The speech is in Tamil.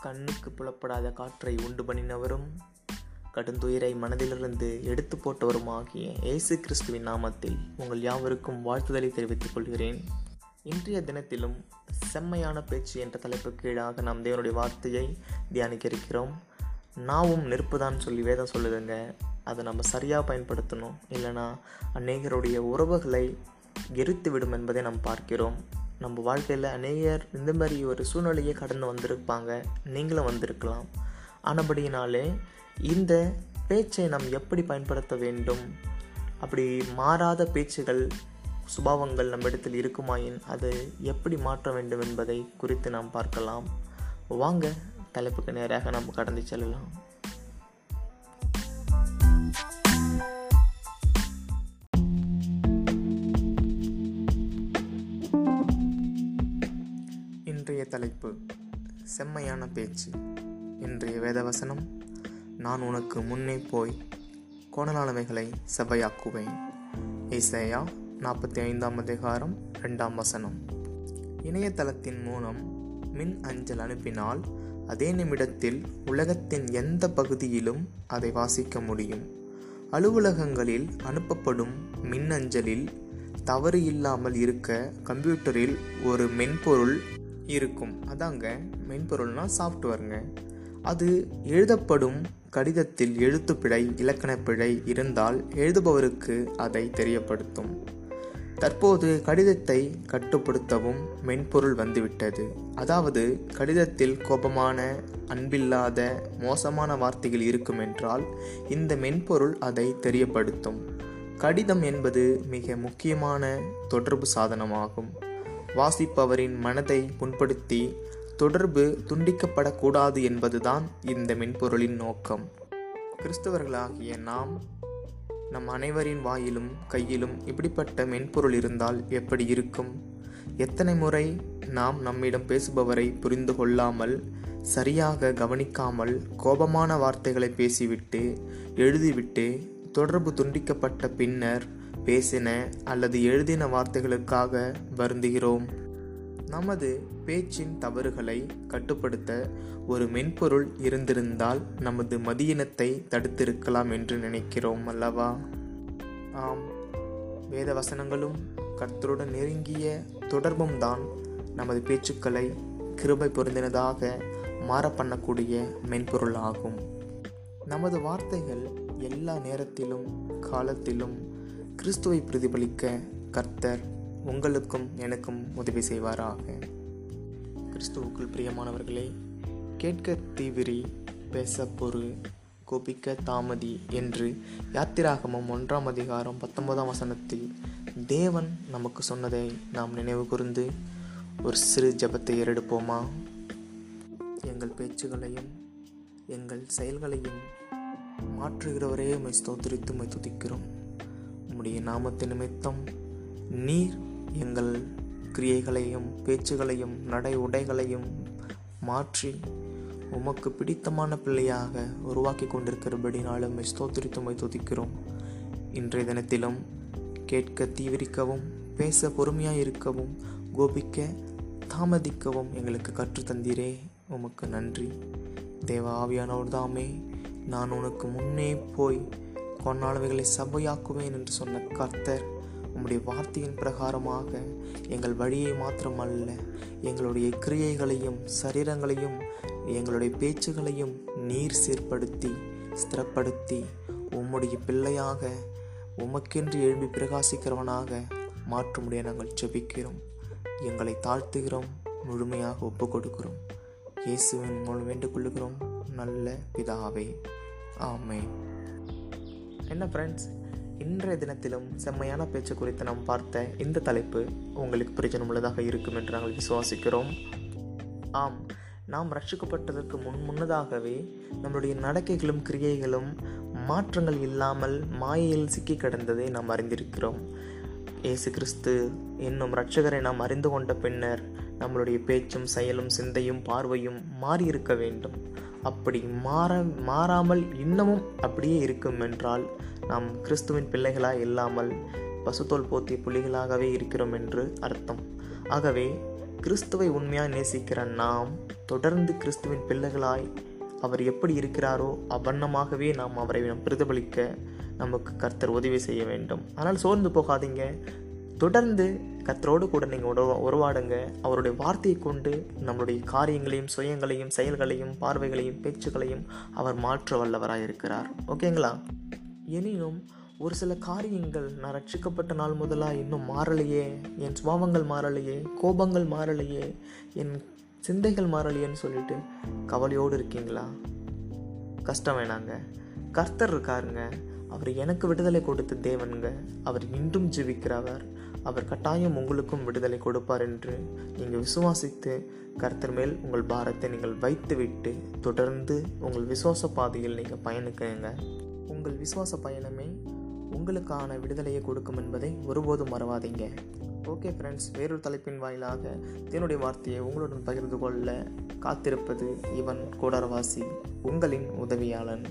கண்ணுக்கு புலப்படாத காற்றை உண்டு பண்ணினவரும் கடுந்துயிரை மனதிலிருந்து எடுத்து போட்டவருமாகிய இயேசு கிறிஸ்துவின் நாமத்தில் உங்கள் யாவருக்கும் வாழ்த்துதலை தெரிவித்துக் கொள்கிறேன். இன்றைய தினத்திலும் செம்மையான பேச்சு என்ற தலைப்பு கீழாக நாம் தேவனுடைய வார்த்தையை தியானிக்க இருக்கிறோம் நாவும் நெருப்புதான் சொல்லி வேதம் சொல்லுதுங்க. அதை நம்ம சரியாக பயன்படுத்தணும். இல்லைனா அநேகருடைய உறவுகளை எரித்து விடும் என்பதை நாம் பார்க்கிறோம். நம்ம வாழ்க்கையில் அநேகர் இந்த மாதிரி ஒரு சூழ்நிலையை கடந்து வந்திருப்பாங்க. நீங்களும் வந்திருக்கலாம். ஆனபடியினாலே இந்த பேச்சை நாம் எப்படி பயன்படுத்த வேண்டும்? அப்படி மாறாத பேச்சுகள் சுபாவங்கள் நம்மிடத்தில் இருக்குமாயின் அது எப்படி மாற்ற வேண்டும் என்பதை குறித்து நாம் பார்க்கலாம். வாங்க தலைப்புக்கு நேராக நாம் கடந்து செல்லலாம். தலைப்பு செம்மையான பேச்சு இன்றைய வேதவசனம். நான் உனக்கு முன்னே போய் கோணலானவைகளை செவ்வையாக்குவேன். இசையா நாற்பத்தி ஐந்தாம் அதிகாரம் ரெண்டாம் வசனம். இணையதளத்தின் மூலம் மின் அஞ்சல் அனுப்பினால் அதே நிமிடத்தில் உலகத்தின் எந்த பகுதியிலும் அதை வாசிக்க முடியும். அலுவலகங்களில் அனுப்பப்படும் மின்னஞ்சலில் தவறு இல்லாமல் இருக்க கம்ப்யூட்டரில் ஒரு மென்பொருள் இருக்கும். அதாங்க மென்பொருள்னால் சாஃப்ட்வேருங்க அது எழுதப்படும் கடிதத்தில் எழுத்துப்பிழை இலக்கணப்பிழை இருந்தால் எழுதுபவருக்கு அதை தெரியப்படுத்தும். தற்போது கடிதத்தை கட்டுப்படுத்தவும் மென்பொருள் வந்துவிட்டது. அதாவது கடிதத்தில் கோபமான அன்பில்லாத மோசமான வார்த்தைகள் இருக்கும் என்றால் இந்த மென்பொருள் அதை தெரியப்படுத்தும். கடிதம் என்பது மிக முக்கியமான தொடர்பு சாதனமாகும். வாசிப்பவரின் மனதை புண்படுத்தி தொடர்பு துண்டிக்கப்படக்கூடாது என்பதுதான் இந்த மென்பொருளின் நோக்கம். கிறிஸ்தவர்களாகிய நாம் நம் அனைவரின் வாயிலும் கையிலும் இப்படிப்பட்ட மென்பொருள் இருந்தால் எப்படி இருக்கும்? எத்தனை முறை நாம் நம்மிடம் பேசுபவரை புரிந்து கொள்ளாமல் சரியாக கவனிக்காமல் கோபமான வார்த்தைகளை பேசிவிட்டு எழுதிவிட்டு தொடர்பு துண்டிக்கப்பட்ட பின்னர் பேசின அல்லது எழுதின வார்த்தைகளுக்காக வருந்துகிறோம். நமது பேச்சின் தவறுகளை கட்டுப்படுத்த ஒரு மென்பொருள் இருந்திருந்தால் நமது மதியினத்தை தடுத்திருக்கலாம் என்று நினைக்கிறோம் அல்லவா? ஆம். வேத வசனங்களும் கர்த்தருடன் நெருங்கிய தொடர்பும் தான் நமது பேச்சுக்களை கிருபை பொருந்தினதாக மாற பண்ணக்கூடிய மென்பொருள் ஆகும் நமது வார்த்தைகள் எல்லா நேரத்திலும் காலத்திலும் கிறிஸ்துவை பிரதிபலிக்க கர்த்தர் உங்களுக்கும் எனக்கும் உதவி செய்வாராக. கிறிஸ்துவுக்குள் பிரியமானவர்களே கேட்க தீவிரி பேச பொறு கோபிக்க தாமதி என்று யாத்திராகமம் ஒன்றாம் அதிகாரம் பத்தொன்பதாம் வசனத்தில் தேவன் நமக்கு சொன்னதை நாம் நினைவு கூர்ந்து ஒரு சிறு ஜபத்தை ஏறெடுப்போமா? எங்கள் பேச்சுகளையும் எங்கள் செயல்களையும் மாற்றுகிறவரே மை ஸ்தோத்திரித்து மை துதிக்கிறோம். உம்முடைய நாமத்து நிமித்தம் நீர் எங்கள் கிரியைகளையும் பேச்சுகளையும் நடை உடைகளையும் மாற்றி உமக்கு பிடித்தமான பிள்ளையாக உருவாக்கி கொண்டிருக்கிறபடினாலும் உம்மை ஸ்தோத்திரித்து துதிக்கிறோம். இன்றைய தினத்திலும் கேட்க தீவிரிக்கவும் பேச பொறுமையாக இருக்கவும் கோபிக்க தாமதிக்கவும் எங்களுக்கு கற்றுத்தந்தீரே உமக்கு நன்றி. தேவ ஆவியானவர் தாமே நான் உனக்கு முன்னே போய் கொண்டாளவைகளை சபையாக்குவேன் என்று சொன்ன கர்த்தர் உம்முடைய வார்த்தையின் பிரகாரமாக எங்கள் வழியை மாத்திரமல்ல எங்களுடைய கிரியைகளையும் சரீரங்களையும் எங்களுடைய பேச்சுகளையும் நீர் சீர்படுத்தி ஸ்திரப்படுத்தி உம்முடைய பிள்ளையாக உமக்கென்று எழும்பி பிரகாசிக்கிறவனாக மாற்றும்படிய நாங்கள் ஜெபிக்கிறோம். எங்களை தாழ்த்துகிறோம் முழுமையாக ஒப்பு கொடுக்கிறோம் இயேசுவின் மூலம் வேண்டுகொள்கிறோம் நல்ல பிதாவே. ஆமை என்ன ஃப்ரெண்ட்ஸ் இன்றைய தினத்திலும் செம்மையான பேச்சு குறித்து நாம் பார்த்த இந்த தலைப்பு உங்களுக்கு பிரயோஜனமுள்ளதாக இருக்கும் என்று நாங்கள் விசுவாசிக்கிறோம். ஆம் நாம் ரட்சிக்கப்பட்டதற்கு முன் முன்னதாகவே நம்மளுடைய நடக்கைகளும் கிரியைகளும் மாற்றங்கள் இல்லாமல் மாயையில் சிக்கி கிடந்ததை நாம் அறிந்திருக்கிறோம். இயேசு கிறிஸ்து என்னும் இரட்சகரை நாம் அறிந்து கொண்ட பின்னர் நம்மளுடைய பேச்சும் செயலும் சிந்தையும் பார்வையும் மாறியிருக்க வேண்டும். அப்படி மாற மாறாமல் இன்னமும் அப்படியே இருக்கும் என்றால் நாம் கிறிஸ்துவின் பிள்ளைகளாக இல்லாமல் பசுத்தோல் போத்திய புலிகளாகவே இருக்கிறோம் என்று அர்த்தம். ஆகவே கிறிஸ்துவை உண்மையாக நேசிக்கிற நாம் தொடர்ந்து கிறிஸ்துவின் பிள்ளைகளாய் அவர் எப்படி இருக்கிறாரோ அவ்வண்ணமாகவே நாம் அவரை பிரதிபலிக்க நமக்கு கர்த்தர் உதவி செய்ய வேண்டும். ஆனால் சோர்ந்து போகாதீங்க. தொடர்ந்து கத்தரோடு கூட நீங்கள் உறவா உறவாடுங்க. அவருடைய வார்த்தையை கொண்டு நம்மளுடைய காரியங்களையும் சுயங்களையும் செயல்களையும் பார்வைகளையும் பேச்சுக்களையும் அவர் மாற்ற வல்லவராக இருக்கிறார். ஓகேங்களா எனினும் ஒரு சில காரியங்கள் நான் ரட்சிக்கப்பட்ட நாள் முதலாக இன்னும் மாறலையே என் சுபாவங்கள் மாறலையே கோபங்கள் மாறலையே என் சிந்தைகள் மாறலையேன்னு சொல்லிட்டு கவலையோடு இருக்கீங்களா? கஷ்டம் வேணாங்க. கர்த்தர் இருக்காருங்க. அவர் எனக்கு விடுதலை கொடுத்த தேவனுங்க. அவர் இன்றும் ஜீவிக்கிறவர். அவர் கட்டாயம் உங்களுக்கும் விடுதலை கொடுப்பார் என்று நீங்கள் விசுவாசித்து கர்த்தர் மேல் உங்கள் பாரத்தை நீங்கள் வைத்துவிட்டு தொடர்ந்து உங்கள் விசுவாச பாதையில் நீங்கள் பயணிக்கங்க. உங்கள் விசுவாச பயணமே உங்களுக்கான விடுதலையை கொடுக்கும் என்பதை ஒருபோதும் மறவாதீங்க. ஓகே ஃப்ரெண்ட்ஸ் வேறொரு தலைப்பின் வாயிலாக தேனுடைய வார்த்தையை உங்களுடன் பகிர்ந்து கொள்ள காத்திருப்பது இவன் கூடாரவாசி உங்களின் உதவியாளன்.